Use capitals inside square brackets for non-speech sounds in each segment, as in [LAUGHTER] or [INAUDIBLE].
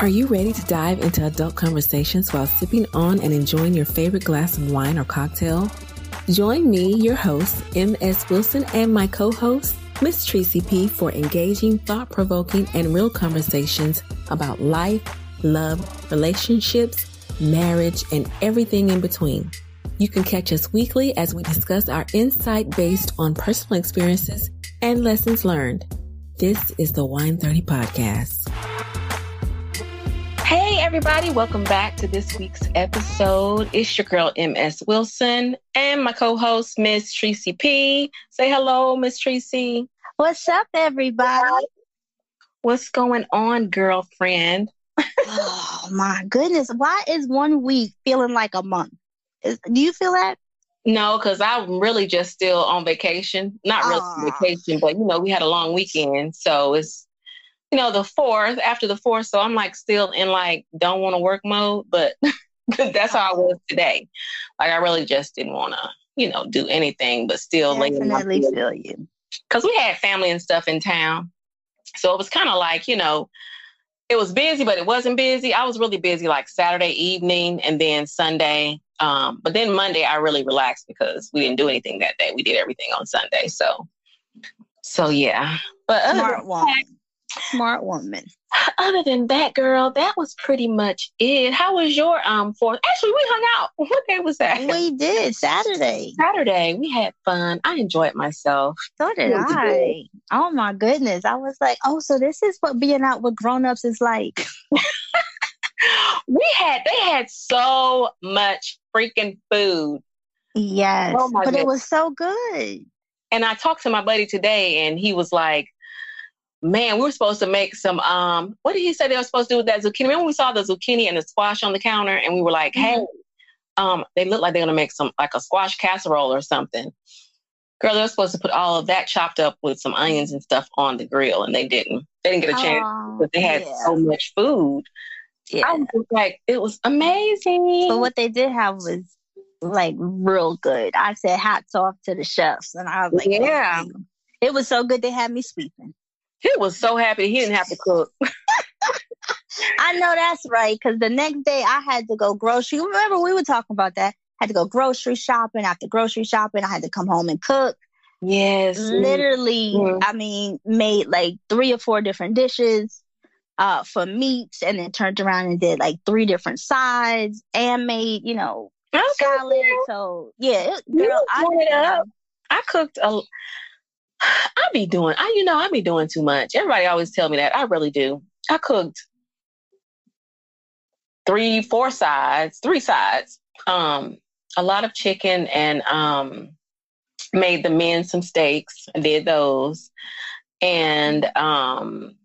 Are you ready to dive into adult conversations while sipping on and enjoying your favorite glass of wine or cocktail? Join me, your host, M.S. Wilson, and my co host, Miss Tracy P, for engaging, thought provoking, and real conversations about life, love, relationships, marriage, and everything in between. You can catch us weekly as we discuss our insight based on personal experiences and lessons learned. This is the Wine 30 Podcast. Hey, everybody, welcome back to this week's episode. It's your girl, MS Wilson, and my co host, Miss Tracy P. Say hello, Miss Tracy. What's up, everybody? What's going on, girlfriend? oh, my goodness. Why is one week feeling like a month? Is, do you feel that? No, because I'm really just still on vacation. Not really Aww. Ah. vacation, but you know, we had a long weekend. So it's you know, the fourth, after the fourth. So I'm like still in like don't want to work mode, but [LAUGHS] that's how I was today. Like I really just didn't want to, you know, do anything, but still definitely feel you. Because we had family and stuff in town, so it was kind of like you know, it was busy, but it wasn't busy. I was really busy like Saturday evening and then Sunday. Um, but then Monday I really relaxed because we didn't do anything that day. We did everything on Sunday. So, so yeah. But smart woman. Smart woman. Other than that, girl, that was pretty much it. How was your um fourth? Actually, we hung out. [LAUGHS] What day was that? We did Saturday. Saturday. We had fun. I enjoyed myself. So did I. Oh my goodness. I was like, oh, so this is what being out with grown-ups is like. [LAUGHS] we had they had so much freaking food. Yes. Oh but goodness. it was so good. And I talked to my buddy today and he was like, man, we were supposed to make some. Um, what did he say they were supposed to do with that zucchini? Remember we saw the zucchini and the squash on the counter, and we were like, mm-hmm. hey, um, they look like they're gonna make some like a squash casserole or something. Girl, they were supposed to put all of that chopped up with some onions and stuff on the grill, and they didn't. They didn't get a chance oh, but they had yeah. so much food. Yeah. I was like, it was amazing. But what they did have was like real good. I said hats off to the chefs, and I was like, yeah, it was so good they had me sweeping. He was so happy he didn't have to cook. [LAUGHS] I know that's right because the next day I had to go grocery. Remember we were talking about that. I had to go grocery shopping. After grocery shopping, I had to come home and cook. Yes, literally. Mm-hmm. I mean, made like three or four different dishes uh, for meats, and then turned around and did like three different sides, and made you know okay. salad. So yeah, it, girl, I, I cooked a I be doing, I you know, I be doing too much. Everybody always tell me that. I really do. I cooked three, four sides, three sides. Um, a lot of chicken and um made the men some steaks. I did those. And um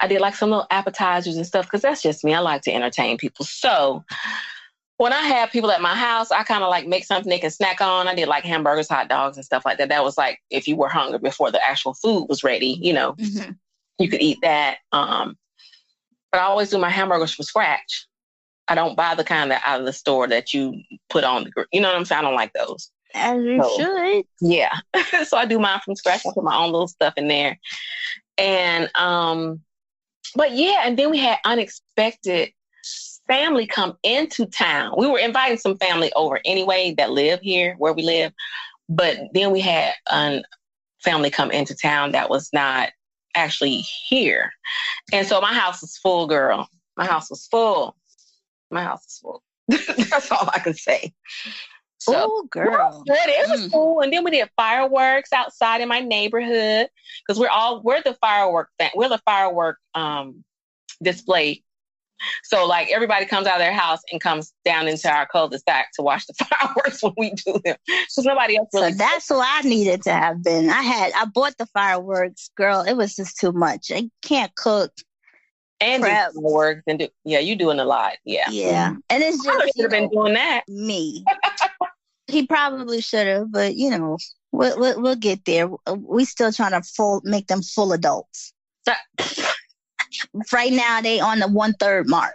I did like some little appetizers and stuff because that's just me. I like to entertain people. So when I have people at my house, I kind of like make something they can snack on. I did like hamburgers, hot dogs, and stuff like that. That was like if you were hungry before the actual food was ready, you know, mm-hmm. you could eat that. Um, but I always do my hamburgers from scratch. I don't buy the kind that out of the store that you put on the, you know what I'm saying? I don't like those. As you so, should. Yeah. [LAUGHS] so I do mine from scratch. I put my own little stuff in there. And, um, but yeah, and then we had unexpected family come into town. We were inviting some family over anyway that live here where we live, but then we had a family come into town that was not actually here. And so my house was full, girl. My house was full. My house was full. [LAUGHS] That's all I can say. So, oh, girl. Good. It was mm. cool. And then we did fireworks outside in my neighborhood because we're all we're the firework thing. We're the firework um display so like everybody comes out of their house and comes down into our cul-de-sac to watch the [LAUGHS] fireworks when we do them. Because nobody else really. So that's what I needed to have been. I had I bought the fireworks, girl. It was just too much. I can't cook. And prep. do fireworks and do yeah, you doing a lot. Yeah. Yeah. And it's just should have been doing that. Me. [LAUGHS] he probably should have, but you know, we'll, we'll, we'll get there. We still trying to full make them full adults [LAUGHS] right now they on the one third mark.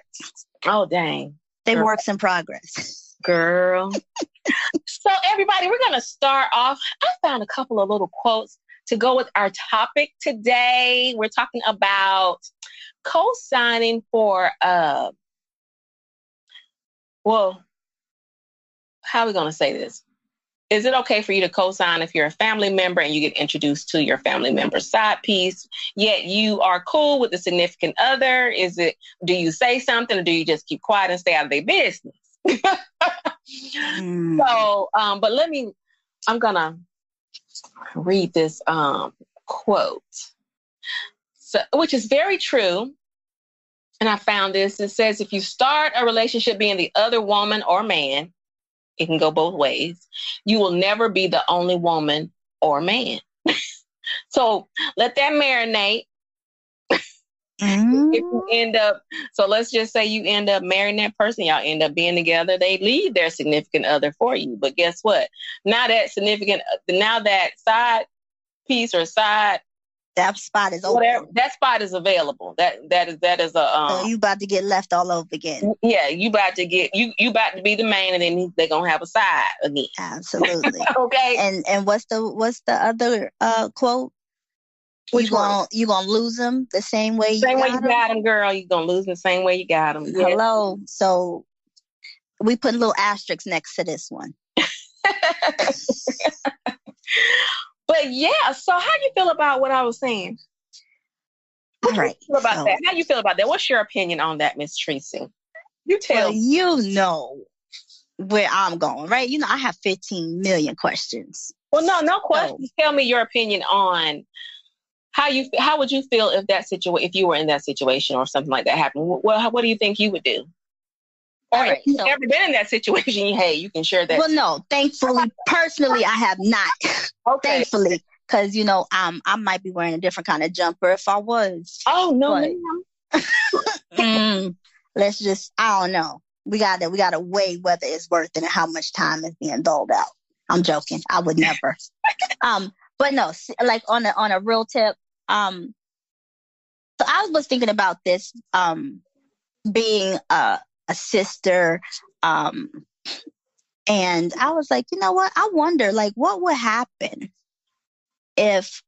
Oh dang. They Girl. works in progress. Girl. [LAUGHS] so everybody, we're gonna start off. I found a couple of little quotes to go with our topic today. We're talking about co-signing for uh well, how are we going to say this? Is it okay for you to co-sign if you're a family member and you get introduced to your family member's side piece, yet you are cool with the significant other? Is it do you say something or do you just keep quiet and stay out of their business? mm. So, um, but let me I'm gonna read this um, quote, so, which is very true. And I found this. It says, if you start a relationship being the other woman or man, it can go both ways. You will never be the only woman or man. [LAUGHS] so let that marinate. Mm-hmm. if you end up, so let's just say you end up marrying that person, y'all end up being together. They leave their significant other for you. But guess what? Now that significant, now that side piece or side that spot is open. that spot is available. That that is that is a. Um, so you about to get left all over again. Yeah, you about to get you you about to be the main, and then they're gonna have a side again. Absolutely. [LAUGHS] okay. And and what's the what's the other uh quote? Which you gonna you gonna lose them the same way. Same you way you got them, girl. You gonna lose them the same way you got them. Hello. So we put a little asterisk next to this one. [LAUGHS] But yeah, so how do you feel about what I was saying? How right. about so, that? How do you feel about that? What's your opinion on that, Miss Tracy? You tell. Well, you know where I'm going, right? You know, I have 15 million questions. Well, no, no questions. So, tell me your opinion on how you how would you feel if that situation if you were in that situation or something like that happened. Well, what do you think you would do? Or right, if you've so, never been in that situation, [LAUGHS] hey, you can share that. Well, no, thankfully, personally, I have not. [LAUGHS] Okay. Thankfully, because you know, um, I might be wearing a different kind of jumper if I was. Oh no, but, [LAUGHS] mm, let's just, I don't know. We got to, we got to weigh whether it's worth it and how much time is being doled out. I'm joking. I would never. um, but no, like on a on a real tip, um, so I was thinking about this, um, being a a sister. Um, and I was like, you know what? I wonder, like, what would happen if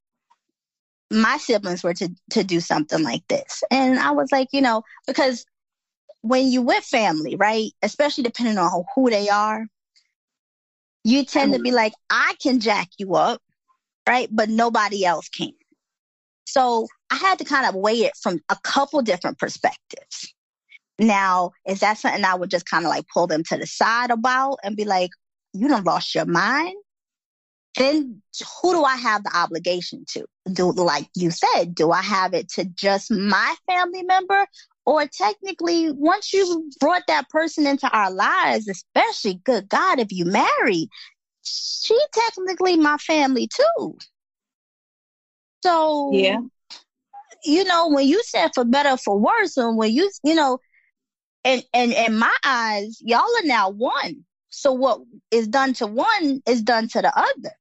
my siblings were to to do something like this? And I was like, you know, because when you with family, right, especially depending on who they are, you tend to be like, I can jack you up, right, but nobody else can. So I had to kind of weigh it from a couple different perspectives. Now, is that something I would just kind of like pull them to the side about and be like, you don't lost your mind? Then who do I have the obligation to? Do like you said, do I have it to just my family member? Or technically, once you brought that person into our lives, especially good God, if you married, she technically my family too. So yeah, you know, when you said for better for worse, and when you you know, and and in my eyes, y'all are now one. So what is done to one is done to the other.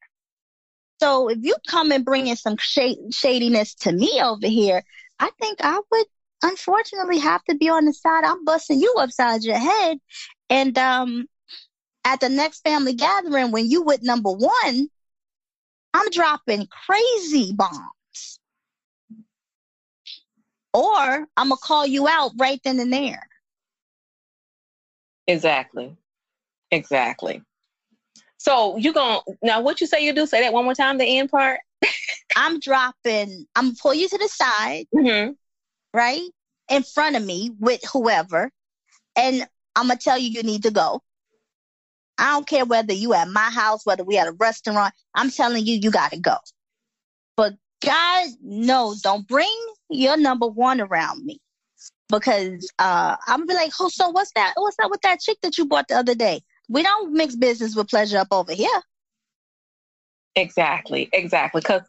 So if you come and bring in some shadiness to me over here, I think I would unfortunately have to be on the side. I'm busting you upside your head. And um, at the next family gathering, when you with number one, I'm dropping crazy bombs. Or I'm gonna call you out right then and there. Exactly. Exactly. So you going to now what you say you do? Say that one more time, the end part. [LAUGHS] I'm dropping, I'm gonna pull you to the side, mm-hmm. right? In front of me with whoever. And I'm gonna tell you you need to go. I don't care whether you at my house, whether we at a restaurant. I'm telling you, you gotta go. But guys, no, don't bring your number one around me because uh, I'm gonna be like, oh, so what's that? What's that with that chick that you bought the other day? We don't mix business with pleasure up over here. Exactly, exactly. Because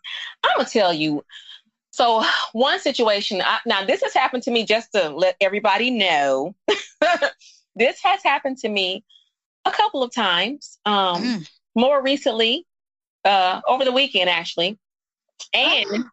I'm gonna tell you. So one situation. I, now this has happened to me. Just to let everybody know, [LAUGHS] this has happened to me a couple of times. Um, mm. More recently, uh, over the weekend actually, and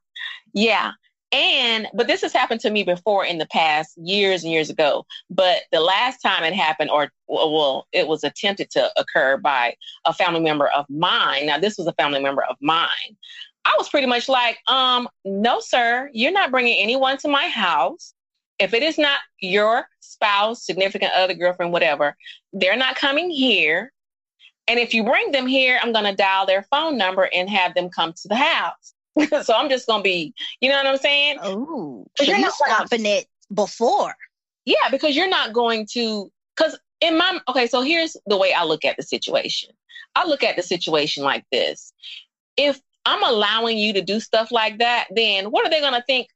yeah, and, but this has happened to me before in the past years and years ago. But the last time it happened, or well, it was attempted to occur by a family member of mine. Now, this was a family member of mine. I was pretty much like, um, no, sir, you're not bringing anyone to my house. If it is not your spouse, significant other, girlfriend, whatever, they're not coming here. And if you bring them here, I'm going to dial their phone number and have them come to the house. [LAUGHS] so I'm just going to be, you know what I'm saying? Oh, so you're not stopping it before. Yeah, because you're not going to, because in my, okay, so here's the way I look at the situation. I look at the situation like this. If I'm allowing you to do stuff like that, then what are they going to think?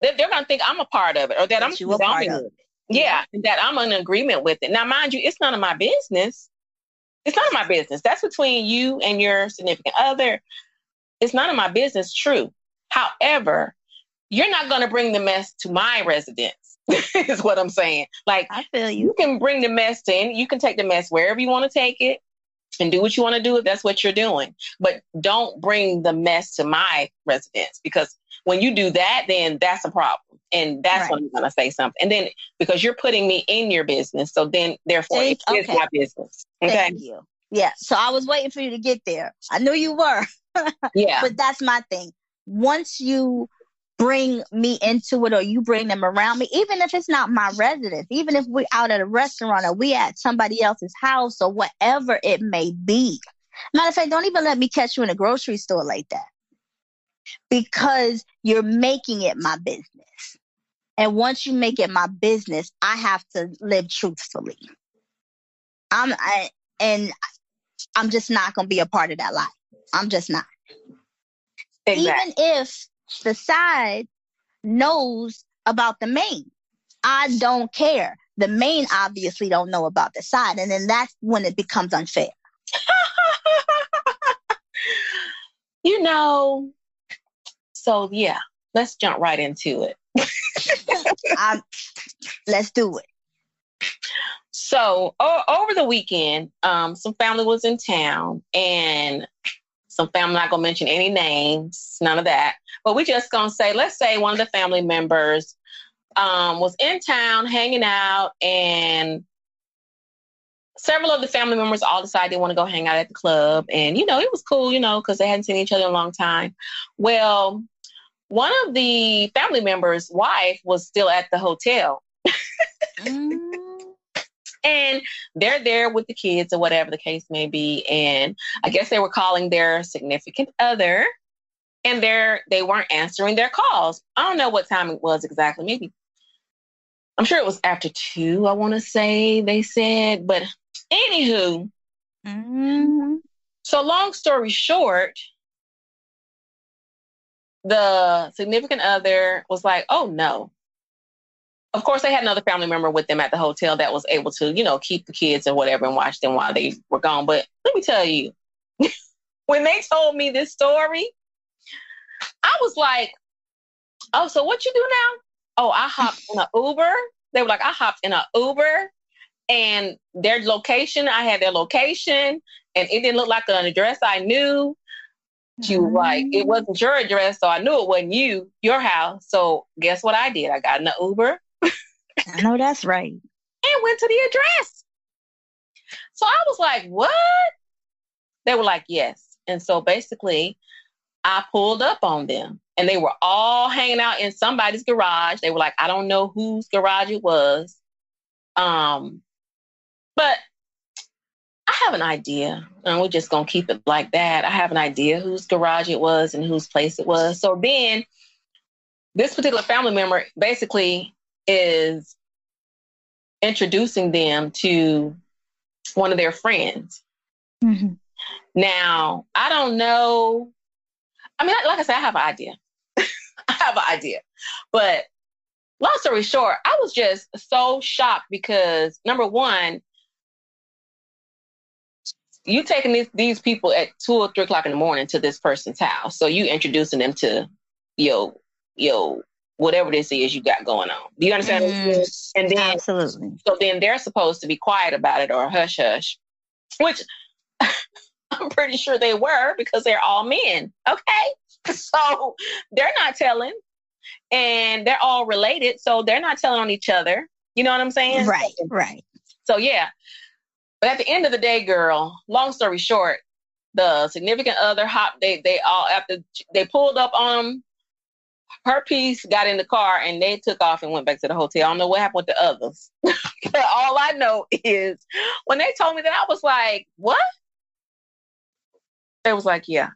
They're, they're going to think I'm a part of it or that, that I'm you a part of it. Yeah, that I'm in agreement with it. Now, mind you, it's none of my business. It's none of my business. That's between you and your significant other. It's none of my business, true. However, you're not going to bring the mess to my residence, [LAUGHS] is what I'm saying. Like, I feel you. You can bring the mess in, you can take the mess wherever you want to take it and do what you want to do if that's what you're doing. But don't bring the mess to my residence because when you do that, then that's a problem. And that's right. when I'm going to say something. And then because you're putting me in your business. So then, therefore, Thank, it is okay. my business. Okay. Thank you. Yeah. So I was waiting for you to get there. I knew you were. [LAUGHS] yeah. But that's my thing. Once you bring me into it or you bring them around me, even if it's not my residence, even if we're out at a restaurant or we at somebody else's house or whatever it may be. Matter of fact, don't even let me catch you in a grocery store like that because you're making it my business. And once you make it my business, I have to live truthfully. I'm I, and I'm just not going to be a part of that life. I'm just not. Exactly. Even if the side knows about the main. I don't care. The main obviously don't know about the side. And then that's when it becomes unfair. [LAUGHS] you know, so yeah, let's jump right into it. [LAUGHS] let's do it. So o- over the weekend, um, some family was in town, and some family, I'm not gonna mention any names, none of that. But we just gonna say, let's say one of the family members um, was in town hanging out, and several of the family members all decided they want to go hang out at the club. And you know, it was cool, you know, because they hadn't seen each other in a long time. Well, one of the family members' wife was still at the hotel. [LAUGHS] mm and they're there with the kids or whatever the case may be. And I guess they were calling their significant other and they're they weren't answering their calls. I don't know what time it was exactly. Maybe I'm sure it was after two, I want to say they said. But anywho, mm-hmm. so long story short, the significant other was like, oh no, of course, they had another family member with them at the hotel that was able to, you know, keep the kids or whatever and watch them while they were gone. But let me tell you, [LAUGHS] when they told me this story, I was like, oh, so what you do now? Oh, I hopped in an Uber. They were like, I hopped in an Uber and their location, I had their location and it didn't look like an address I knew. You mm-hmm. like, it wasn't your address, so I knew it wasn't you, your house. So guess what I did? I got in an Uber I know that's right. And went to the address. So I was like, what? They were like, yes. And so basically, I pulled up on them and they were all hanging out in somebody's garage. They were like, I don't know whose garage it was. Um, but I have an idea, and we're just gonna keep it like that. I have an idea whose garage it was and whose place it was. So then, this particular family member basically is introducing them to one of their friends. Mm-hmm. Now, I don't know. I mean, like I said, I have an idea. [LAUGHS] I have an idea. But long story short, I was just so shocked because number one, you taking these, these people at two or three o'clock in the morning to this person's house. So you introducing them to yo, yo, whatever this is you got going on. Do you understand? Mm, and then absolutely. So then they're supposed to be quiet about it or hush hush, which [LAUGHS] I'm pretty sure they were because they're all men. Okay, [LAUGHS] so they're not telling, and they're all related, so they're not telling on each other. You know what I'm saying? Right. Right. So yeah. But at the end of the day, girl, long story short, the significant other hop. They they all after they pulled up on him. Her piece got in the car and they took off and went back to the hotel. I don't know what happened with the others. [LAUGHS] but all I know is when they told me that, I was like, "What?" They was like, "Yeah."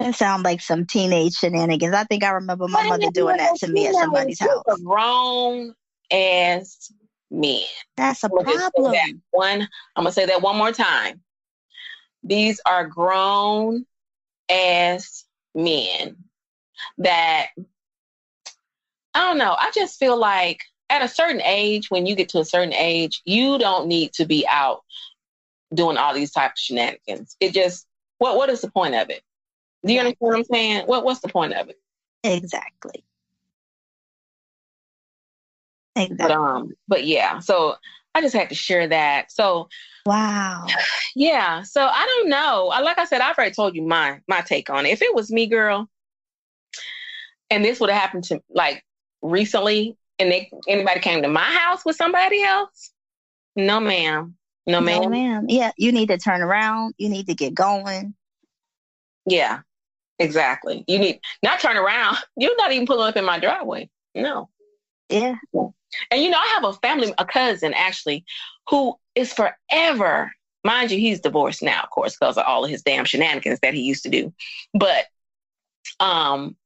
It sounds like some teenage shenanigans. I think I remember my mother doing that to me at somebody's house. Grown ass men. That's a problem. That one, I'm gonna say that one more time. These are grown ass men that I don't know. I just feel like at a certain age, when you get to a certain age, you don't need to be out doing all these types of shenanigans. It just what what is the point of it? Do you understand what I'm saying? What what's the point of it? Exactly. Exactly. But um, but yeah. So I just had to share that. So wow. [SIGHS] Yeah. So I don't know. Like I said, I've already told you my my take on it. If it was me, girl, and this would have happened to like recently, and they anybody came to my house with somebody else, no, ma'am. No, ma'am. No, ma'am. Yeah, you need to turn around. You need to get going. Yeah, exactly. You need not turn around. [LAUGHS] You're not even pulling up in my driveway. No. Yeah. And you know, I have a family, a cousin actually, who is forever, mind you, he's divorced now, of course, because of all of his damn shenanigans that he used to do. But um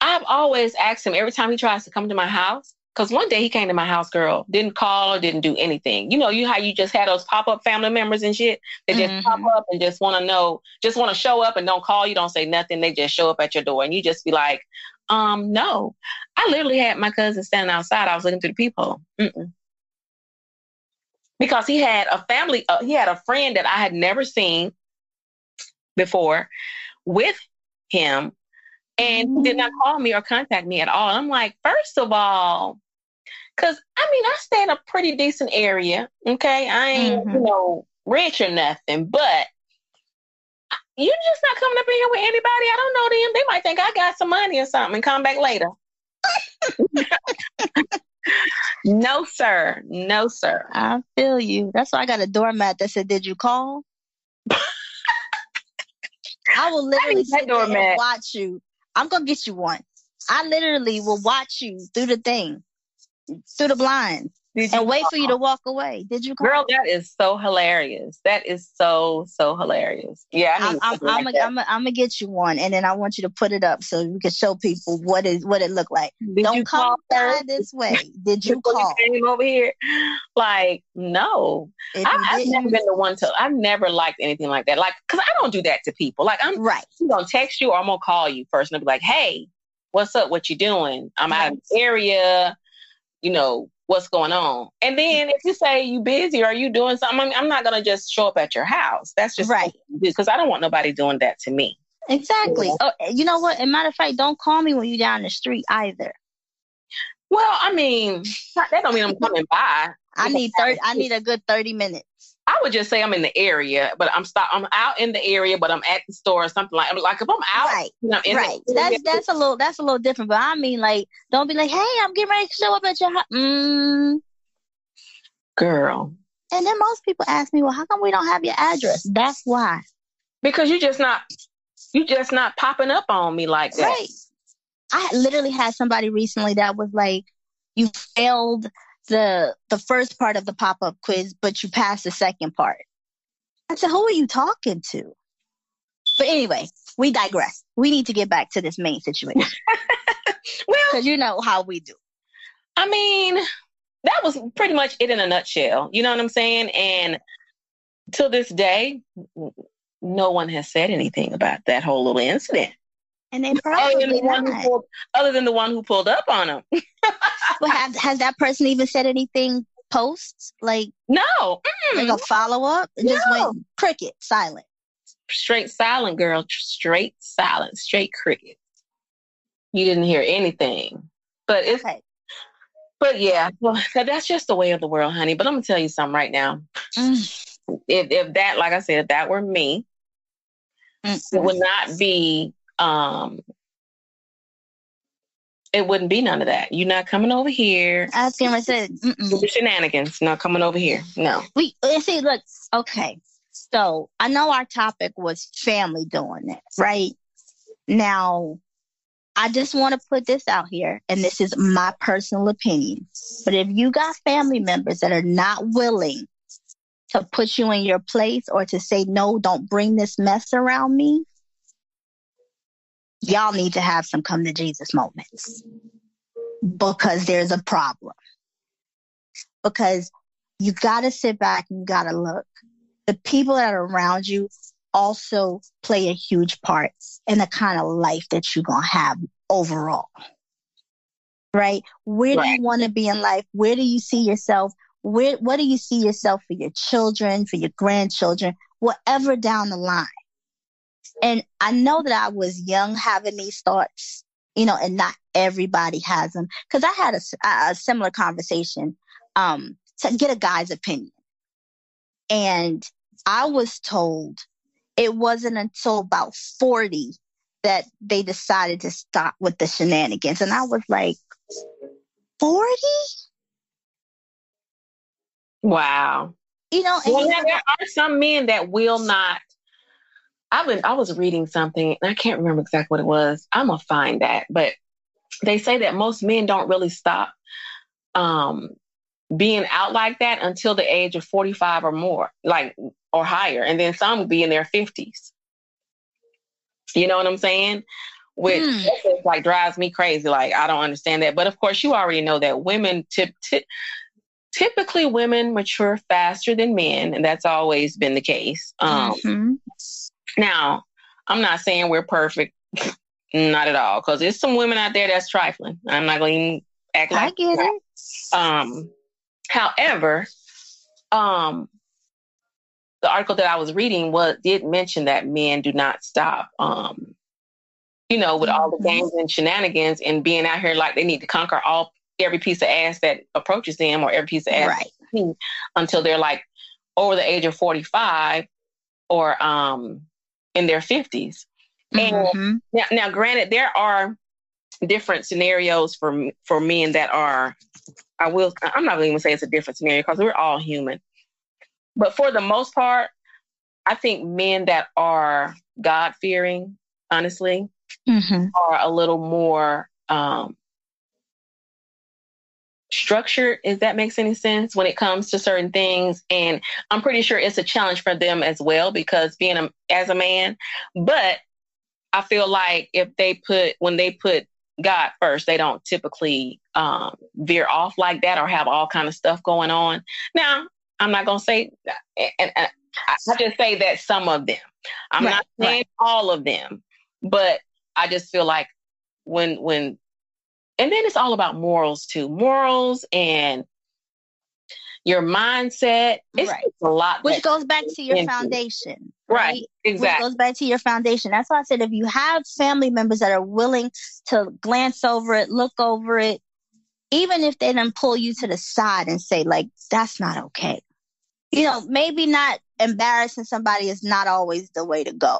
I've always asked him every time he tries to come to my house, because one day he came to my house, girl, didn't call didn't do anything. You know, you how you just had those pop up family members and shit. They just mm-hmm. pop up and just want to know, just want to show up and don't call you, don't say nothing. They just show up at your door, and you just be like, um, no. I literally had my cousin standing outside. I was looking through the peephole. Mm-mm. Because he had a family, uh, he had a friend that I had never seen before with him and did not mm-hmm. call me or contact me at all. I'm like, first of all, because I mean, I stay in a pretty decent area. Okay. I ain't, mm-hmm. you know, rich or nothing, but you're just not coming up in here with anybody. I don't know them. They might think I got some money or something and come back later. [LAUGHS] no, sir. No, sir. I feel you. That's why I got a doormat that said, Did you call? [LAUGHS] I will literally sit doormat. and watch you. I'm gonna get you one. I literally will watch you through the thing, through the blinds and wait for you to walk away. Did you? Call? Girl, that is so hilarious. That is so so hilarious. Yeah, I am I'm, I'm, like I'm, I'm, I'm gonna get you one, and then I want you to put it up so we can show people what is what it looked like. Did Don't come down this way. Did you [LAUGHS] call? You came over here, like no. I, have never been the one to. I've never liked anything like that. Like, cause I don't do that to people. Like, I'm right. I'm gonna text you or I'm gonna call you first and I'll be like, hey, what's up? What you doing? I'm right. out of the area. You know, what's going on. And then if you say you busy or you doing something, I mean, I'm not gonna just show up at your house. That's just right because I don't want nobody doing that to me. Exactly. Oh, you know what? As matter of fact, don't call me when you're down the street either. Well, I mean, that don't mean I'm coming by. I need thirty. I need a good thirty minutes. I would just say I'm in the area, but I'm stop. I'm out in the area, but I'm at the store or something like. Like if I'm out, right, you know, right. That's that's a little that's a little different. But I mean, like, don't be like, hey, I'm getting ready to show up at your house. Mm. Girl. And then most people ask me, well, how come we don't have your address? That's why. Because you're just not you just not popping up on me like that. Right. I literally had somebody recently that was like, you failed the the first part of the pop up quiz, but you passed the second part. I said, "Who are you talking to?" But anyway, we digress. We need to get back to this main situation. [LAUGHS] well, because you know how we do. I mean, that was pretty much it in a nutshell. You know what I'm saying? And to this day, no one has said anything about that whole little incident. And they probably other than, the one who pulled, other than the one who pulled up on him. [LAUGHS] well, has, has that person even said anything posts like no mm, like a follow up? No. Just went cricket silent. Straight silent, girl. Straight silent. Straight cricket. You didn't hear anything, but it's. Okay. But yeah, well, that's just the way of the world, honey. But I'm gonna tell you something right now. Mm. If if that, like I said, if that were me, mm it would not be um, it wouldn't be none of that. You're not coming over here. I was gonna say shenanigans. Not coming over here. No. We uh, see. Look. Okay. So I know our topic was family doing it, right? Now, I just want to put this out here, and this is my personal opinion. But if you got family members that are not willing to put you in your place or to say, no, don't bring this mess around me, y'all need to have some come to Jesus moments because there's a problem. Because you got to sit back and you got to look. The people that are around you also play a huge part in the kind of life that you're going to have overall. Right? Where right. do you want to be in life? Where do you see yourself? Where, what do you see yourself for your children, for your grandchildren, whatever down the line? And I know that I was young having these thoughts, you know, and not everybody has them. Cause I had a, a similar conversation, um, to get a guy's opinion. And I was told it wasn't until about 40 that they decided to stop with the shenanigans. And I was like, 40? Wow. You know, well, there are some men that will not. I've been, I was reading something, and I can't remember exactly what it was. I'm gonna find that, but they say that most men don't really stop um, being out like that until the age of 45 or more, like or higher, and then some will be in their 50s. You know what I'm saying? Which mm. like drives me crazy. Like I don't understand that. But of course, you already know that women tip, tip typically women mature faster than men, and that's always been the case. Um, mm-hmm. Now, I'm not saying we're perfect, [LAUGHS] not at all, because there's some women out there that's trifling. I'm not going to act like I get that. it. Um, however, um, the article that I was reading was did mention that men do not stop. Um, you know, with all the mm-hmm. games and shenanigans and being out here like they need to conquer all every piece of ass that approaches them or every piece of ass right. until they're like over the age of 45 or um in their 50s. Mm-hmm. And now, now granted there are different scenarios for for men that are I will I'm not even gonna say it's a different scenario because we're all human. But for the most part, I think men that are God fearing, honestly, mm-hmm. are a little more um, structured, if that makes any sense, when it comes to certain things. And I'm pretty sure it's a challenge for them as well because being a, as a man, but I feel like if they put, when they put God first, they don't typically um, veer off like that or have all kind of stuff going on. Now, I'm not going to say, and, and, I just say that some of them. I'm right, not saying right. all of them, but I just feel like when when, and then it's all about morals too, morals and your mindset. It's right. a lot, which goes back to your into. foundation. Right. right. Exactly. Which goes back to your foundation. That's why I said if you have family members that are willing to glance over it, look over it, even if they don't pull you to the side and say like that's not okay you know, maybe not embarrassing somebody is not always the way to go.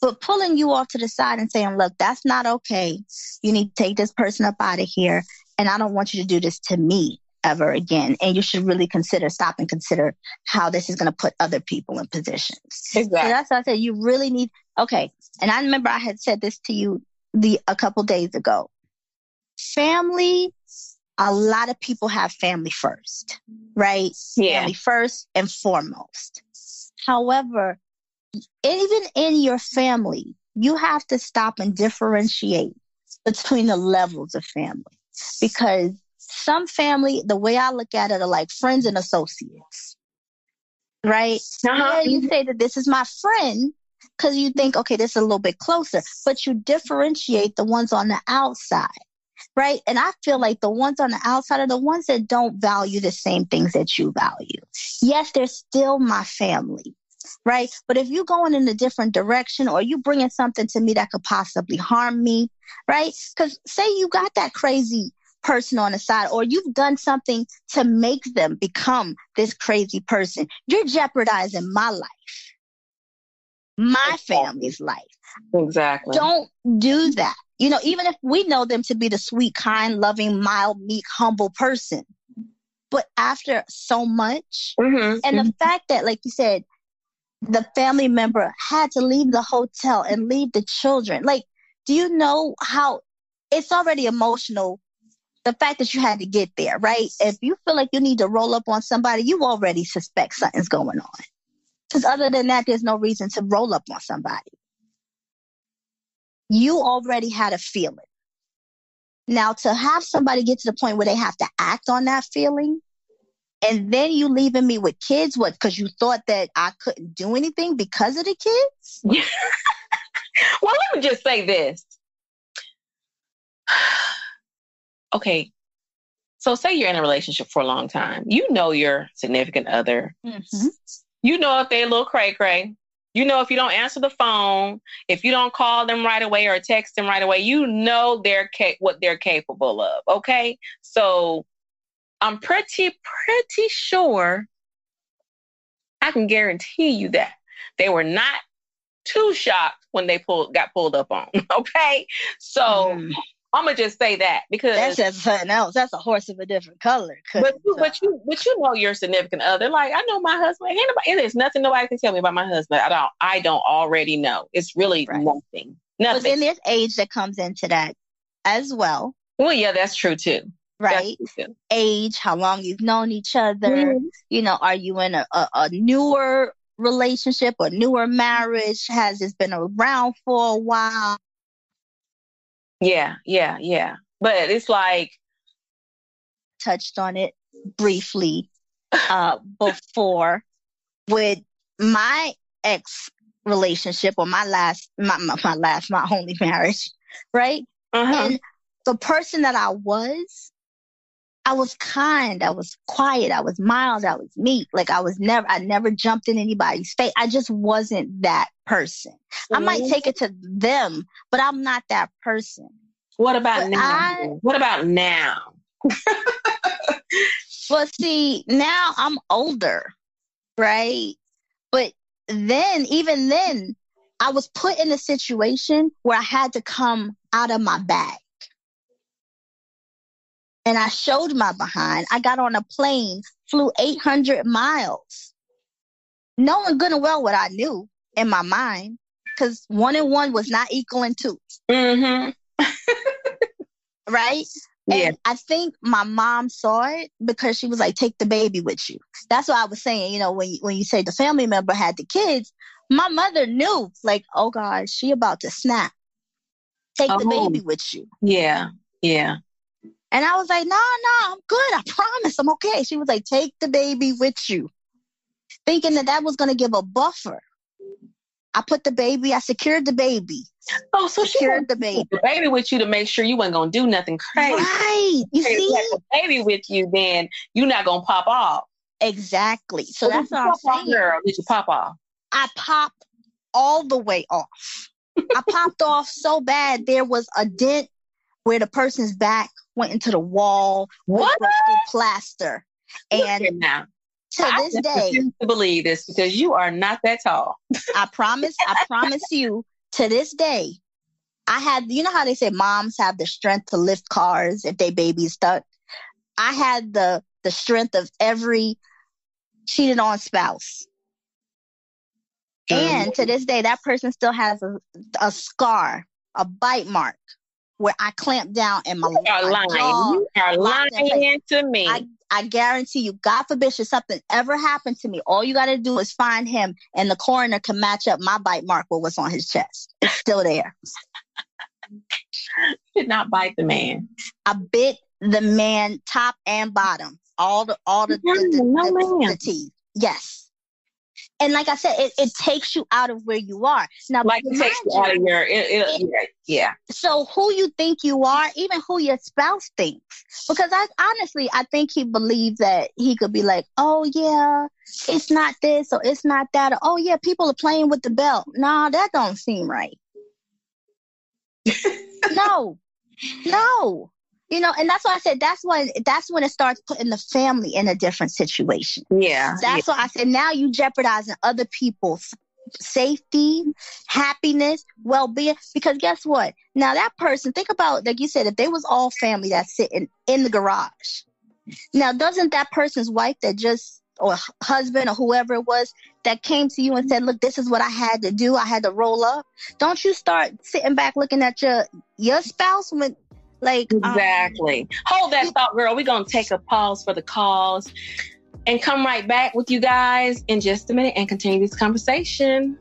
But pulling you off to the side and saying, look, that's not okay. You need to take this person up out of here. And I don't want you to do this to me ever again. And you should really consider, stop and consider how this is going to put other people in positions. Exactly. So that's what I said. You really need, okay. And I remember I had said this to you the, a couple days ago. Family a lot of people have family first, right? Yeah. Family first and foremost. However, even in your family, you have to stop and differentiate between the levels of family because some family, the way I look at it, are like friends and associates, right? Uh-huh. Yeah, you say that this is my friend because you think, okay, this is a little bit closer, but you differentiate the ones on the outside right? And I feel like the ones on the outside are the ones that don't value the same things that you value. Yes, they're still my family, right? But if you're going in a different direction or you bringing something to me that could possibly harm me, right? Because say you got that crazy person on the side or you've done something to make them become this crazy person, you're jeopardizing my life my family's life. Exactly. Don't do that. You know, even if we know them to be the sweet, kind, loving, mild, meek, humble person. But after so much, mm-hmm. and the fact that, like you said, the family member had to leave the hotel and leave the children. Like, do you know how it's already emotional? The fact that you had to get there, right? If you feel like you need to roll up on somebody, you already suspect something's going on. Because other than that, there's no reason to roll up on somebody. You already had a feeling. Now, to have somebody get to the point where they have to act on that feeling, and then you leaving me with kids, what? Because you thought that I couldn't do anything because of the kids? [LAUGHS] well, let me just say this. [SIGHS] okay. So, say you're in a relationship for a long time. You know your significant other. Mm-hmm. You know if they're a little cray cray. You know if you don't answer the phone, if you don't call them right away or text them right away, you know they're ca- what they're capable of. Okay, so I'm pretty pretty sure I can guarantee you that they were not too shocked when they pulled got pulled up on. [LAUGHS] Okay, so. Mm. I'm gonna just say that because that's just something else. That's a horse of a different color. But you, but you, but you know your significant other. Like I know my husband. Ain't nobody, there's nothing nobody can tell me about my husband. I don't. I don't already know. It's really right. nothing. Nothing. But then there's age that comes into that as well. Well, yeah, that's true too. Right. True too. Age, how long you've known each other. Mm-hmm. You know, are you in a, a, a newer relationship or newer marriage? Has this been around for a while? Yeah, yeah, yeah. But it's like touched on it briefly uh before with my ex relationship or my last my, my, my last my only marriage, right? Uh-huh. And the person that I was, I was kind, I was quiet, I was mild, I was meek. Like I was never, I never jumped in anybody's face. I just wasn't that person. Mm-hmm. I might mm-hmm. take it to them, but I'm not that person. What about but now? I, what about now? well, see, now I'm older, right? But then, even then, I was put in a situation where I had to come out of my bag and I showed my behind. I got on a plane, flew 800 miles, knowing good and well what I knew in my mind, because one and one was not equaling 2 mm-hmm. [LAUGHS] right? Yeah. And I think my mom saw it because she was like, "Take the baby with you." That's what I was saying. You know, when you, when you say the family member had the kids, my mother knew, like, "Oh God, she about to snap. Take oh. the baby with you." Yeah, yeah. And I was like, no, no, I'm good. I promise I'm okay. She was like, take the baby with you. Thinking that that was going to give a buffer. I put the baby, I secured the baby. Oh, so secured the baby. The baby with you to make sure you weren't gonna do nothing crazy. Right. You see, you the baby with you, then you're not gonna pop off. Exactly. So, so that's what I'm saying. Girl, did you pop off? I popped all the way off. I popped off so bad there was a dent where the person's back went into the wall, what plaster, and now. To I this day, to believe this because you are not that tall. I promise. I promise you. To this day, I had. You know how they say moms have the strength to lift cars if they baby's stuck. I had the the strength of every cheated on spouse. And to this day, that person still has a, a scar, a bite mark where I clamped down and my, you are lying. Jaw you are lying to me. I, I guarantee you, God forbid, should something ever happen to me, all you got to do is find him, and the coroner can match up my bite mark with what's on his chest. It's still there. [LAUGHS] Did not bite the man. I bit the man top and bottom, all the all the, the, the, no the, the teeth. Yes. And like I said, it, it takes you out of where you are. Now, like it takes you out of your, it, it, yeah. So who you think you are, even who your spouse thinks, because I honestly, I think he believes that he could be like, oh yeah, it's not this or it's not that. Or, oh yeah, people are playing with the belt. No, that don't seem right. [LAUGHS] no, no you know and that's why i said that's when that's when it starts putting the family in a different situation yeah that's yeah. why i said now you jeopardizing other people's safety happiness well-being because guess what now that person think about like you said if they was all family that's sitting in the garage now doesn't that person's wife that just or husband or whoever it was that came to you and said, "Look, this is what I had to do. I had to roll up." Don't you start sitting back looking at your your spouse when like um, exactly. Um, Hold that thought, girl. We're gonna take a pause for the calls and come right back with you guys in just a minute and continue this conversation.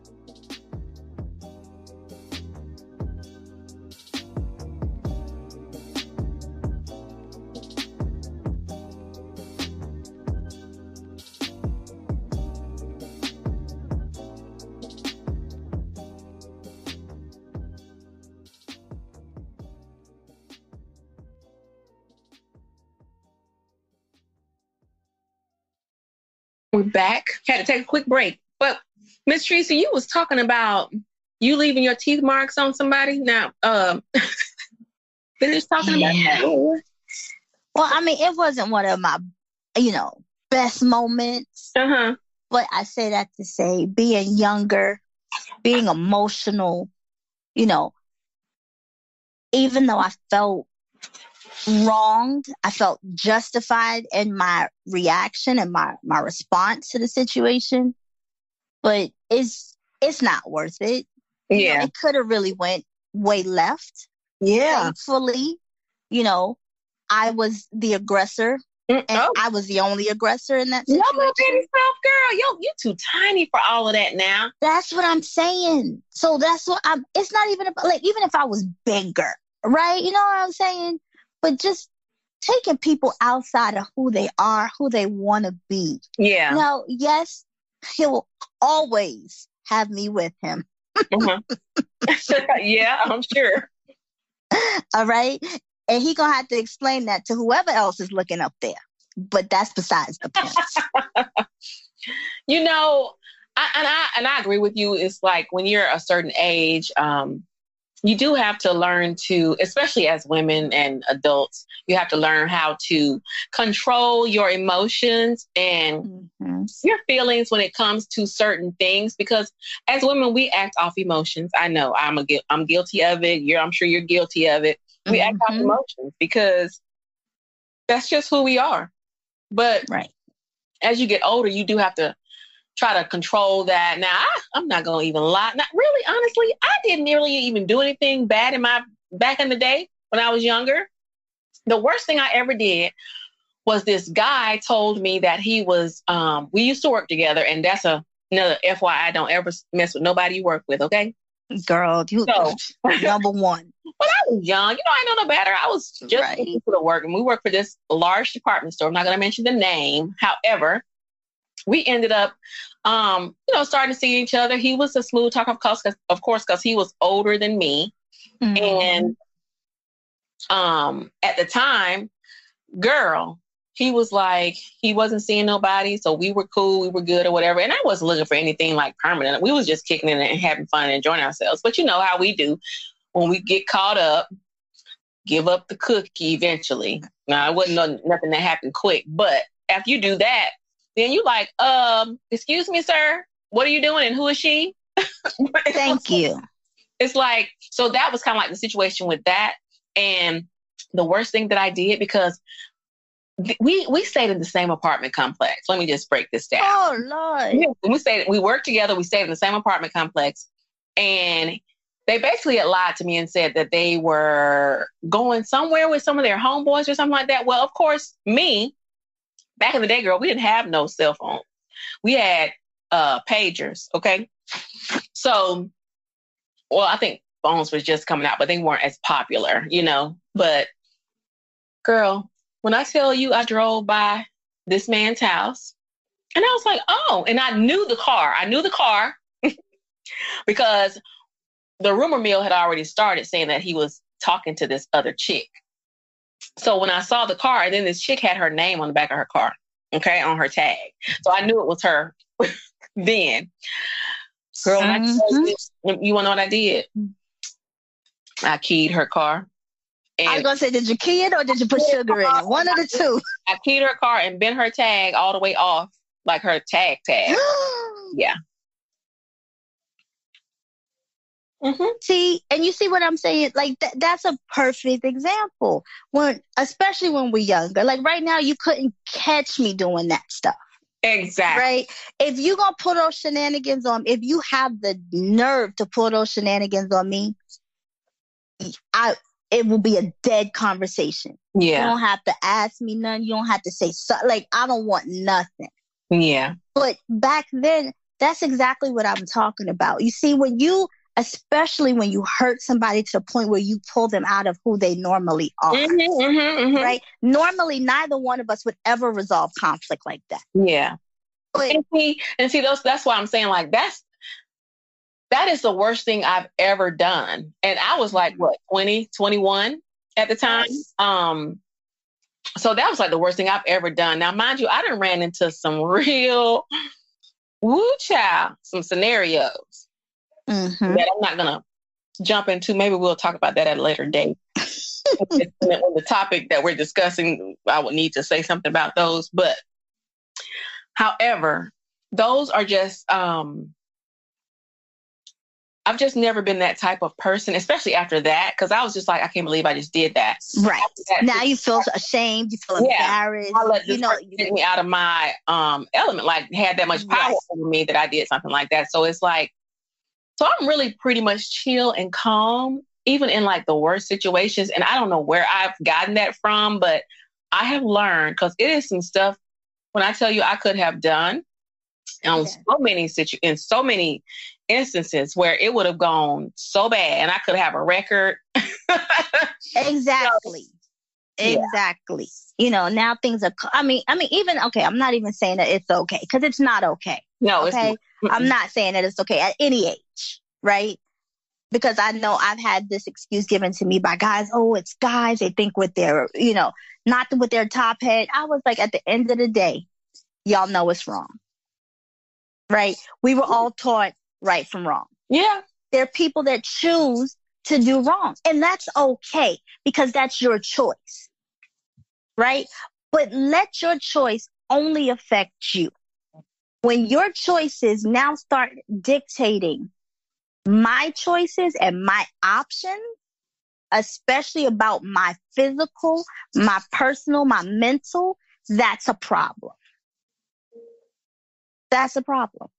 Had to take a quick break. But Miss Teresa, you was talking about you leaving your teeth marks on somebody. Now, um, [LAUGHS] finish talking yeah. about that. Well, I mean, it wasn't one of my, you know, best moments. Uh-huh. But I say that to say being younger, being emotional, you know, even though I felt wronged. I felt justified in my reaction and my, my response to the situation. But it's it's not worth it. Yeah. You know, it could have really went way left. Yeah. Thankfully, you know, I was the aggressor. Mm, and oh. I was the only aggressor in that situation. No, baby self, girl. Yo, you too tiny for all of that now. That's what I'm saying. So that's what I'm. It's not even about like even if I was bigger, right? You know what I'm saying? But just taking people outside of who they are, who they want to be. Yeah. Now, yes, he'll always have me with him. mm-hmm. [LAUGHS] yeah, I'm sure. [LAUGHS] All right. And he gonna have to explain that to whoever else is looking up there. But that's besides the point. [LAUGHS] you know, I, and I and I agree with you. It's like when you're a certain age, um, you do have to learn to, especially as women and adults, you have to learn how to control your emotions and mm-hmm. your feelings when it comes to certain things. Because as women, we act off emotions. I know I'm a I'm guilty of it. You're I'm sure you're guilty of it. We mm-hmm. act off mm-hmm. emotions because that's just who we are. But right. as you get older, you do have to try to control that. Now, I, am not going to even lie. Not really, honestly, I didn't really even do anything bad in my back in the day when I was younger. The worst thing I ever did was this guy told me that he was. Um, we used to work together, and that's a another FYI. Don't ever mess with nobody you work with, okay? Girl, you so, [LAUGHS] number one. When I was young, you know, I know no better. I was just right. for the work, and we worked for this large department store. I'm not going to mention the name. However, we ended up, um, you know, starting to see each other. He was a smooth talker, of course, cause, of course, because he was older than me, mm-hmm. and um, at the time, girl, he was like he wasn't seeing nobody, so we were cool, we were good or whatever. And I wasn't looking for anything like permanent. We was just kicking it and having fun and enjoying ourselves. But you know how we do when we get caught up, give up the cookie eventually. Now, it wasn't nothing that happened quick, but after you do that, then you like, um, excuse me, sir, what are you doing and who is she? [LAUGHS] Thank you. It's like, so that was kind of like the situation with that. And the worst thing that I did because we we stayed in the same apartment complex. Let me just break this down. Oh Lord. we stayed we worked together, we stayed in the same apartment complex. And they basically had lied to me and said that they were going somewhere with some of their homeboys or something like that. Well, of course, me, back in the day, girl, we didn't have no cell phone. We had uh pagers, okay? So, well, I think phones was just coming out, but they weren't as popular, you know. But girl, when I tell you I drove by this man's house and I was like, oh, and I knew the car. I knew the car [LAUGHS] because the rumor mill had already started saying that he was talking to this other chick. So when I saw the car, and then this chick had her name on the back of her car, okay, on her tag. So I knew it was her [LAUGHS] then. Girl, mm-hmm. you, you want to know what I did? I keyed her car. And I was gonna say, did you key it or did you put sugar in it? One of the two. I keyed her car and bent her tag all the way off, like her tag tag. [GASPS] yeah. Mm-hmm. See, and you see what I'm saying? Like th- that's a perfect example. When, especially when we're younger. Like right now, you couldn't catch me doing that stuff. Exactly. Right? If you're gonna pull those shenanigans on if you have the nerve to pull those shenanigans on me, I it will be a dead conversation. Yeah. You don't have to ask me none. You don't have to say so, like I don't want nothing. Yeah. But back then, that's exactly what I'm talking about. You see, when you especially when you hurt somebody to the point where you pull them out of who they normally are. Mm-hmm, mm-hmm, mm-hmm. Right? Normally, neither one of us would ever resolve conflict like that. Yeah. But and see, and see, those that's why I'm saying like that's that is the worst thing I've ever done. And I was like, what, 20, 21 at the time? Um, so that was like the worst thing I've ever done. Now, mind you, I didn't ran into some [LAUGHS] real woo child, some scenarios Mhm. that I'm not gonna jump into. Maybe we'll talk about that at a later date. [LAUGHS] on the topic that we're discussing, I would need to say something about those. But however, those are just um I've just never been that type of person, especially after that, because I was just like, I can't believe I just did that. right. That- Now you feel ashamed, you feel Yeah. embarrassed. I let you know, you take me out of my um element, like had that much power Right. over me that I did something like that. So it's like, so I'm really pretty much chill and calm, even in like the worst situations. And I don't know where I've gotten that from, but I have learned because it is some stuff when I tell you I could have done on Yeah. so many situ in so many instances where it would have gone so bad and I could have a record. [LAUGHS] exactly. Yeah. Exactly. You know, now things are, I mean, I mean, even, okay, I'm not even saying that it's okay because it's not okay. no, Okay. it's I'm not saying that it's okay at any age, right? Because I know I've had this excuse given to me by guys. Oh, it's guys. They think with their, you know, not with their top head. I was like, at the end of the day, y'all know it's wrong, right? We were all taught right from wrong. yeah. There are people that choose to do wrong, and that's okay because that's your choice, right? But let your choice only affect you. When your choices now start dictating my choices and my options, especially about my physical, my personal, my mental, that's a problem. That's a problem.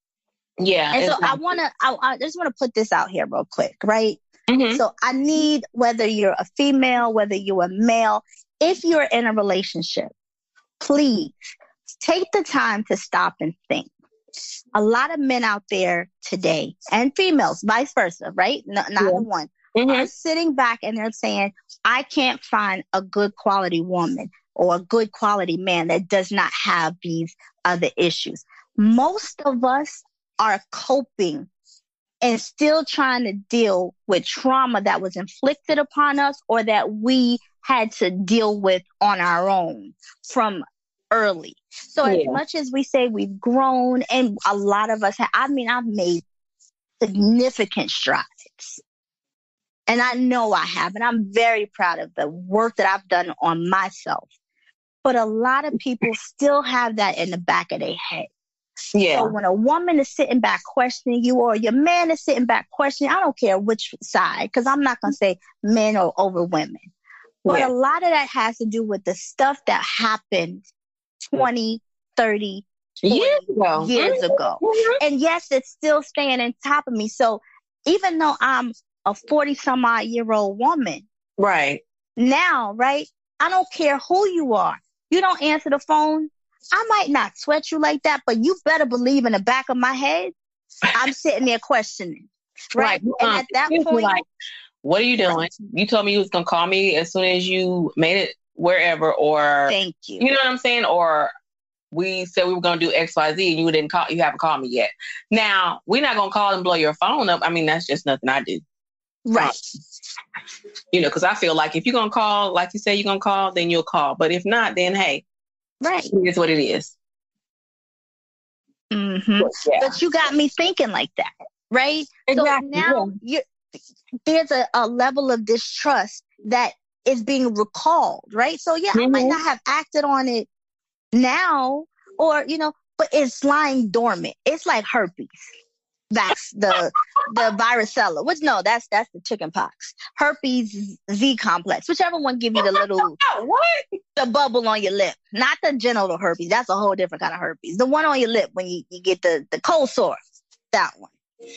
Yeah. And so I want to, I, I just want to put this out here real quick, right? Mhm. So I need whether you're a female, whether you're a male, if you're in a relationship, please take the time to stop and think. A lot of men out there today and females, vice versa, right? No, not Yeah. one, Mhm. are sitting back and they're saying, I can't find a good quality woman or a good quality man that does not have these other issues. Most of us are coping and still trying to deal with trauma that was inflicted upon us or that we had to deal with on our own from early. So as much as we say we've grown and a lot of us have, I mean, I've made significant strides. And I know I have, and I'm very proud of the work that I've done on myself. But a lot of people still have that in the back of their head. Yeah. So when a woman is sitting back questioning you, or your man is sitting back questioning, I don't care which side, because I'm not going to say men or over women. But Yeah. a lot of that has to do with the stuff that happened 20, 30, years ago. years ago. And yes, it's still staying on top of me. So even though I'm a 40 some odd year old woman Right. now, right? I don't care who you are. You don't answer the phone. I might not sweat you like that, but you better believe in the back of my head, I'm [LAUGHS] sitting there questioning. Right. Right. And Um, at that point, like, what are you doing? You told me you was gonna call me as soon as you made it wherever, or thank you. you know what I'm saying, or we said we were gonna do X, Y, Z, and you didn't call. You haven't called me yet. Now we're not gonna call and blow your phone up. I mean, that's just nothing I do. Right. You know, because I feel like if you're gonna call, like you say you're gonna call, then you'll call. But if not, then hey, Right. it is what it is. hmm Yeah. But you got me thinking like that. Right. Exactly, So now you there's a, a level of distrust that is being recalled, right? So yeah, I might Mhm. not have acted on it now or, you know, but it's lying dormant. It's like herpes. That's the the varicella. Which no, that's that's the chicken pox. Herpes Z complex, whichever one give you the little what the bubble on your lip, not the genital herpes. That's a whole different kind of herpes. The one on your lip when you, you get the the cold sore, that one,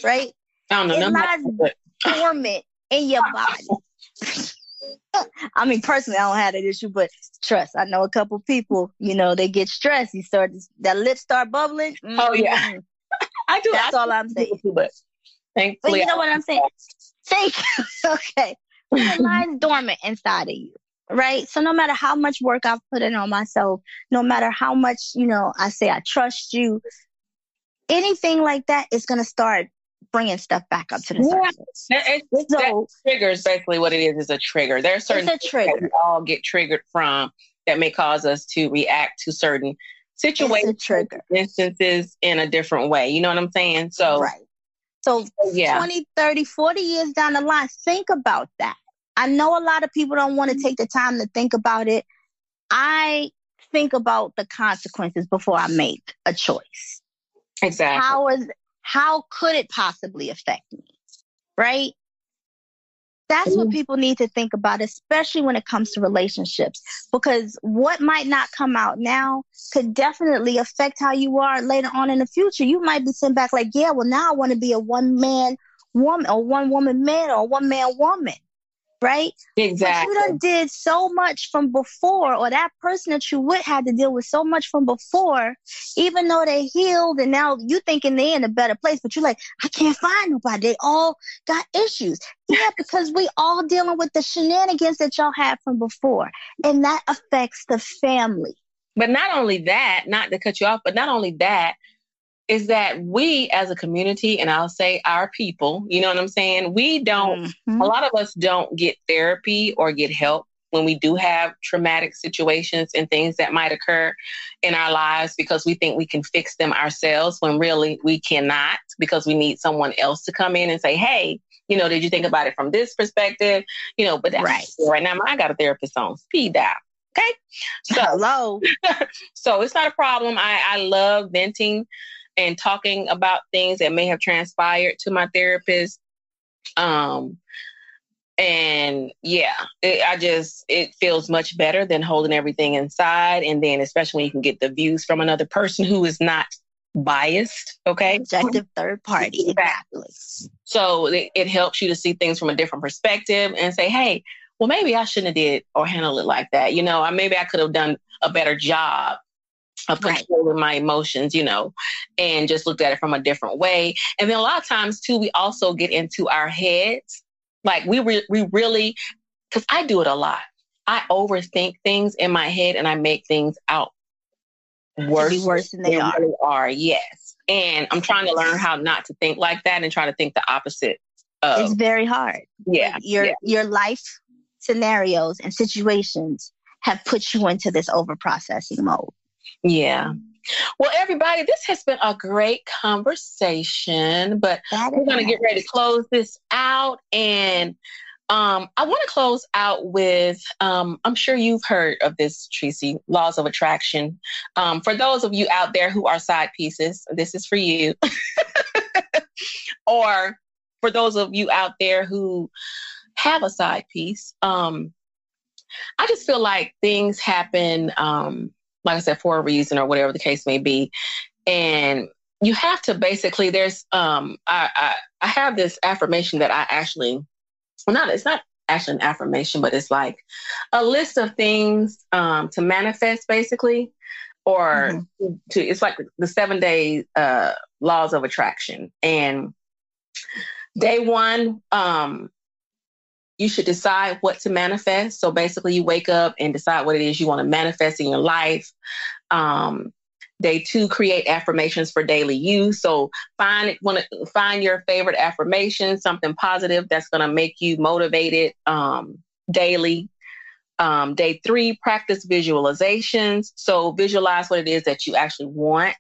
right? I don't know. It lies dormant in your body. [LAUGHS] I mean, personally, I don't have that issue, but trust, I know a couple people. You know, they get stressed. You start that lips start bubbling. Mm-hmm. Oh yeah, [LAUGHS] I do. That's I all I'm saying. Too, but thankfully, but you know what I'm saying. Thank you. [LAUGHS] okay, it lies dormant inside of you, right? So no matter how much work I've put in on myself, no matter how much you know I say I trust you, anything like that is gonna start bringing stuff back up to the yeah. surface. It, it, so, that triggers basically what it is is a trigger. There are certain it's a trigger. we all get triggered from that may cause us to react to certain situations, trigger. instances in a different way. You know what I'm saying? So, right. So, yeah. 20, 30, 40 years down the line, think about that. I know a lot of people don't want to take the time to think about it. I think about the consequences before I make a choice. Exactly. How is how could it possibly affect me? Right? That's what mm-hmm. people need to think about, especially when it comes to relationships, because what might not come out now could definitely affect how you are later on in the future. You might be sent back like, yeah, well, now I want to be a one man woman or one woman man or one man woman right? Exactly. But you done did so much from before, or that person that you would had to deal with so much from before, even though they healed and now you thinking they in a better place, but you're like, I can't find nobody. They all got issues. Yeah, [LAUGHS] because we all dealing with the shenanigans that y'all had from before. And that affects the family. But not only that, not to cut you off, but not only that, is that we as a community, and I'll say our people, you know what I'm saying? We don't, mm-hmm. a lot of us don't get therapy or get help when we do have traumatic situations and things that might occur in our lives because we think we can fix them ourselves when really we cannot because we need someone else to come in and say, hey, you know, did you think about it from this perspective? You know, but that's right, right now I got a therapist on speed dial. Okay. So, Hello. [LAUGHS] so it's not a problem. I, I love venting and talking about things that may have transpired to my therapist. Um, and yeah, it, I just, it feels much better than holding everything inside. And then, especially when you can get the views from another person who is not biased. Okay. Objective third party. Exactly. So it, it helps you to see things from a different perspective and say, hey, well, maybe I shouldn't have did or handled it like that. You know, maybe I could have done a better job of controlling right. my emotions, you know, and just looked at it from a different way. And then a lot of times too, we also get into our heads. Like we re- we really, because I do it a lot. I overthink things in my head and I make things out worse, worse than they, are. Really are. Yes, and I'm trying to learn how not to think like that and try to think the opposite. Of, it's very hard. Yeah, your yeah. your life scenarios and situations have put you into this over processing mode. Yeah. Well, everybody, this has been a great conversation, but we're going to get ready to close this out. And um, I want to close out with um, I'm sure you've heard of this, Tracy, laws of attraction. Um, for those of you out there who are side pieces, this is for you. [LAUGHS] or for those of you out there who have a side piece, um, I just feel like things happen um, like I said, for a reason or whatever the case may be. And you have to basically, there's, um, I, I, I have this affirmation that I actually, well, not, it's not actually an affirmation, but it's like a list of things, um, to manifest basically, or mm-hmm. to, it's like the seven day, uh, laws of attraction. And day one, um, you should decide what to manifest. So basically, you wake up and decide what it is you want to manifest in your life. Um, day two, create affirmations for daily use. So find to find your favorite affirmation, something positive that's going to make you motivated um, daily. Um, day three, practice visualizations. So visualize what it is that you actually want.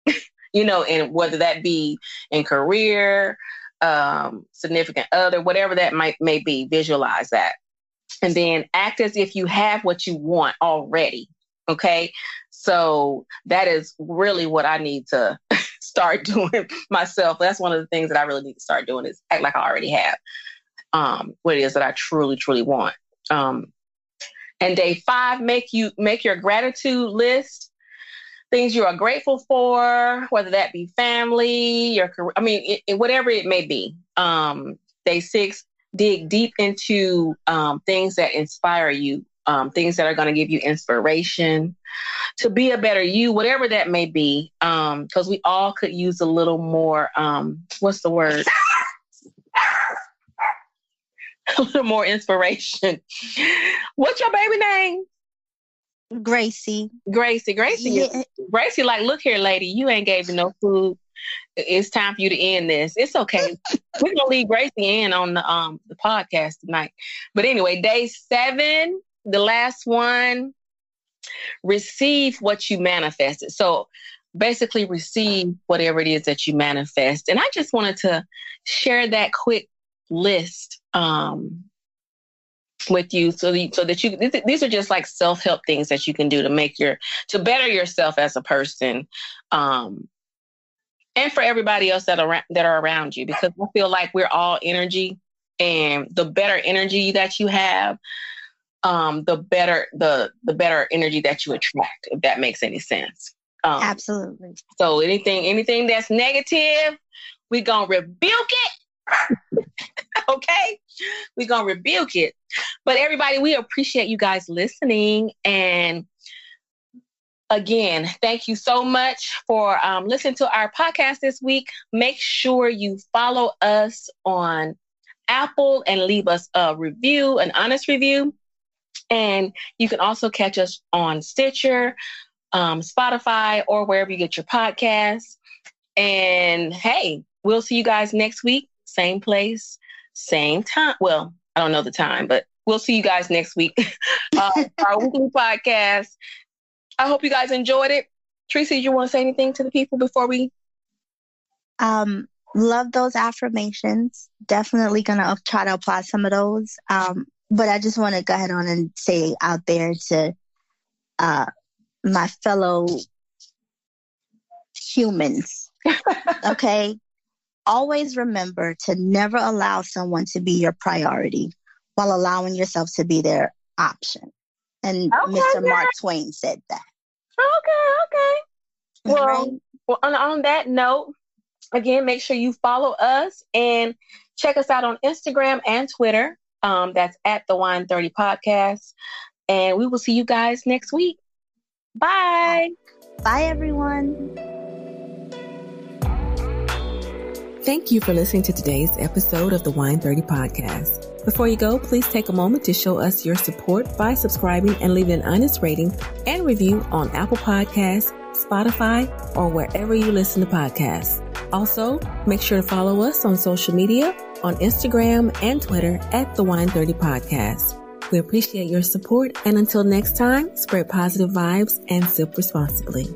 [LAUGHS] you know, and whether that be in career, um, significant other, whatever that might may be, visualize that. And then act as if you have what you want already. Okay. So that is really what I need to [LAUGHS] start doing [LAUGHS] myself. That's one of the things that I really need to start doing is act like I already have um, what it is that I truly, truly want. Um, and day five, make you make your gratitude list. Things you are grateful for, whether that be family, your career, I mean, it, it, whatever it may be. Um, day six, dig deep into um, things that inspire you, um, things that are going to give you inspiration to be a better you, whatever that may be. Because um, we all could use a little more, um, what's the word? [LAUGHS] a little more inspiration. What's your baby name? Gracie. Gracie. Gracie. Yeah. Gracie, like, look here, lady, you ain't gave me no food. It's time for you to end this. It's okay. [LAUGHS] We're gonna leave Gracie in on the um the podcast tonight. But anyway, day seven, the last one, receive what you manifested. So basically receive whatever it is that you manifest. And I just wanted to share that quick list um, with you so that, so that you these are just like self-help things that you can do to make your to better yourself as a person um, and for everybody else that are that are around you because I feel like we're all energy and the better energy that you have um, the better the the better energy that you attract if that makes any sense. Um, absolutely. so anything anything that's negative we gonna rebuke it [LAUGHS] okay? We're going to rebuke it. But everybody, we appreciate you guys listening. And again, thank you so much for um, listening to our podcast this week. Make sure you follow us on Apple and leave us a review, an honest review. And you can also catch us on Stitcher, um, Spotify, or wherever you get your podcasts. And hey, we'll see you guys next week, same place, same time. Well, I don't know the time, but we'll see you guys next week. [LAUGHS] uh, our [LAUGHS] weekly podcast. I hope you guys enjoyed it. Tracy, you want to say anything to the people before we? Um, love those affirmations. Definitely gonna try to apply some of those. Um, but I just want to go ahead on and say out there to uh, my fellow humans, [LAUGHS] okay, always remember to never allow someone to be your priority while allowing yourself to be their option. And okay, Mr. Yeah. Mark Twain said that. Okay, okay. Well, right. well on, on that note, again, make sure you follow us and check us out on Instagram and Twitter. Um, that's at the Wine 30 Podcast. And we will see you guys next week. Bye. Bye, everyone. Thank you for listening to today's episode of the Wine 30 podcast. Before you go, please take a moment to show us your support by subscribing and leaving an honest rating and review on Apple Podcasts, Spotify, or wherever you listen to podcasts. Also, make sure to follow us on social media on Instagram and Twitter at the Wine 30 podcast. We appreciate your support and until next time, spread positive vibes and sip responsibly.